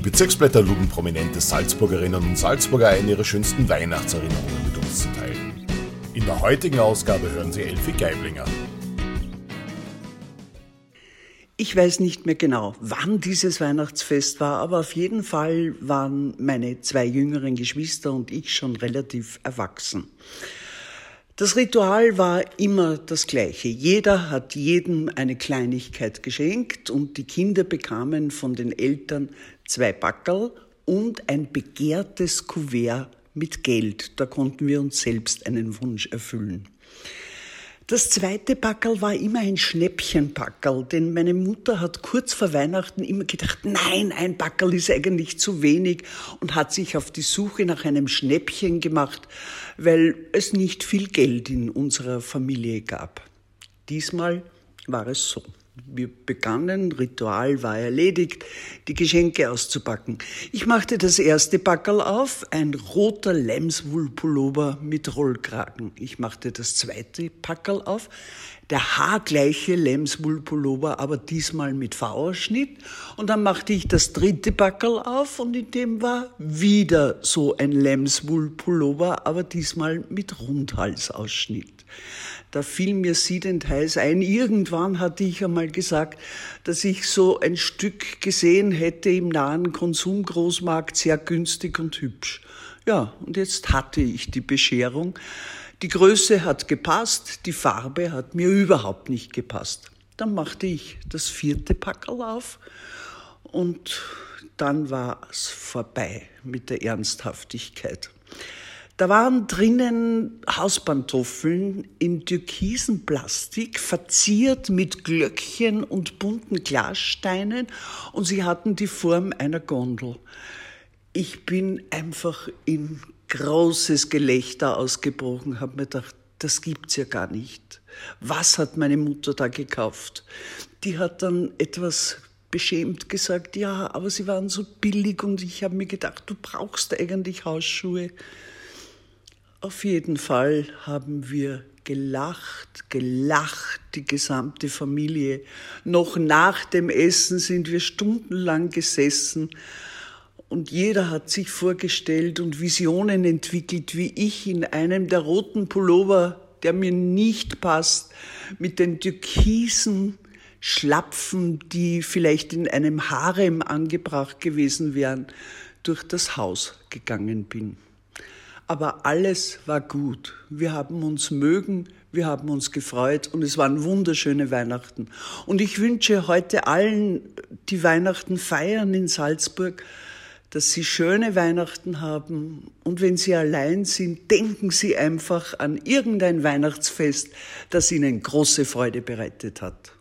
Die Bezirksblätter luden prominente Salzburgerinnen und Salzburger ein, ihre schönsten Weihnachtserinnerungen mit uns zu teilen. In der heutigen Ausgabe hören Sie Elfie Geiblinger. Ich weiß nicht mehr genau, wann dieses Weihnachtsfest war, aber auf jeden Fall waren meine zwei jüngeren Geschwister und ich schon relativ erwachsen. Das Ritual war immer das gleiche. Jeder hat jedem eine Kleinigkeit geschenkt und die Kinder bekamen von den Eltern zwei Backerl und ein begehrtes Kuvert mit Geld. Da konnten wir uns selbst einen Wunsch erfüllen. Das zweite Packerl war immer ein Schnäppchenpackerl, denn meine Mutter hat kurz vor Weihnachten immer gedacht, nein, ein Packerl ist eigentlich zu wenig und hat sich auf die Suche nach einem Schnäppchen gemacht, weil es nicht viel Geld in unserer Familie gab. Diesmal war es so. Wir begannen, Ritual war erledigt, die Geschenke auszupacken. Ich machte das erste Packerl auf, ein roter Lemswollpullover mit Rollkragen. Ich machte das zweite Packerl auf, der haargleiche Lemswollpullover, aber diesmal mit V-Ausschnitt. Und dann machte ich das dritte Packerl auf und in dem war wieder so ein Lemswollpullover, aber diesmal mit Rundhalsausschnitt. Da fiel mir siedend heiß ein. Irgendwann hatte ich einmal gesagt, dass ich so ein Stück gesehen hätte im nahen Konsumgroßmarkt, sehr günstig und hübsch. Ja, und jetzt hatte ich die Bescherung. Die Größe hat gepasst, die Farbe hat mir überhaupt nicht gepasst. Dann machte ich das vierte Packerl auf und dann war es vorbei mit der Ernsthaftigkeit. Da waren drinnen Hauspantoffeln in türkisen Plastik, verziert mit Glöckchen und bunten Glassteinen und sie hatten die Form einer Gondel. Ich bin einfach in großes Gelächter ausgebrochen, habe mir gedacht, das gibt's ja gar nicht. Was hat meine Mutter da gekauft? Die hat dann etwas beschämt gesagt, ja, aber sie waren so billig und ich habe mir gedacht, du brauchst eigentlich Hausschuhe. Auf jeden Fall haben wir gelacht, gelacht, die gesamte Familie. Noch nach dem Essen sind wir stundenlang gesessen und jeder hat sich vorgestellt und Visionen entwickelt, wie ich in einem der roten Pullover, der mir nicht passt, mit den türkisen Schlapfen, die vielleicht in einem Harem angebracht gewesen wären, durch das Haus gegangen bin. Aber alles war gut. Wir haben uns mögen, wir haben uns gefreut und es waren wunderschöne Weihnachten. Und ich wünsche heute allen, die Weihnachten feiern in Salzburg, dass sie schöne Weihnachten haben. Und wenn sie allein sind, denken sie einfach an irgendein Weihnachtsfest, das ihnen große Freude bereitet hat.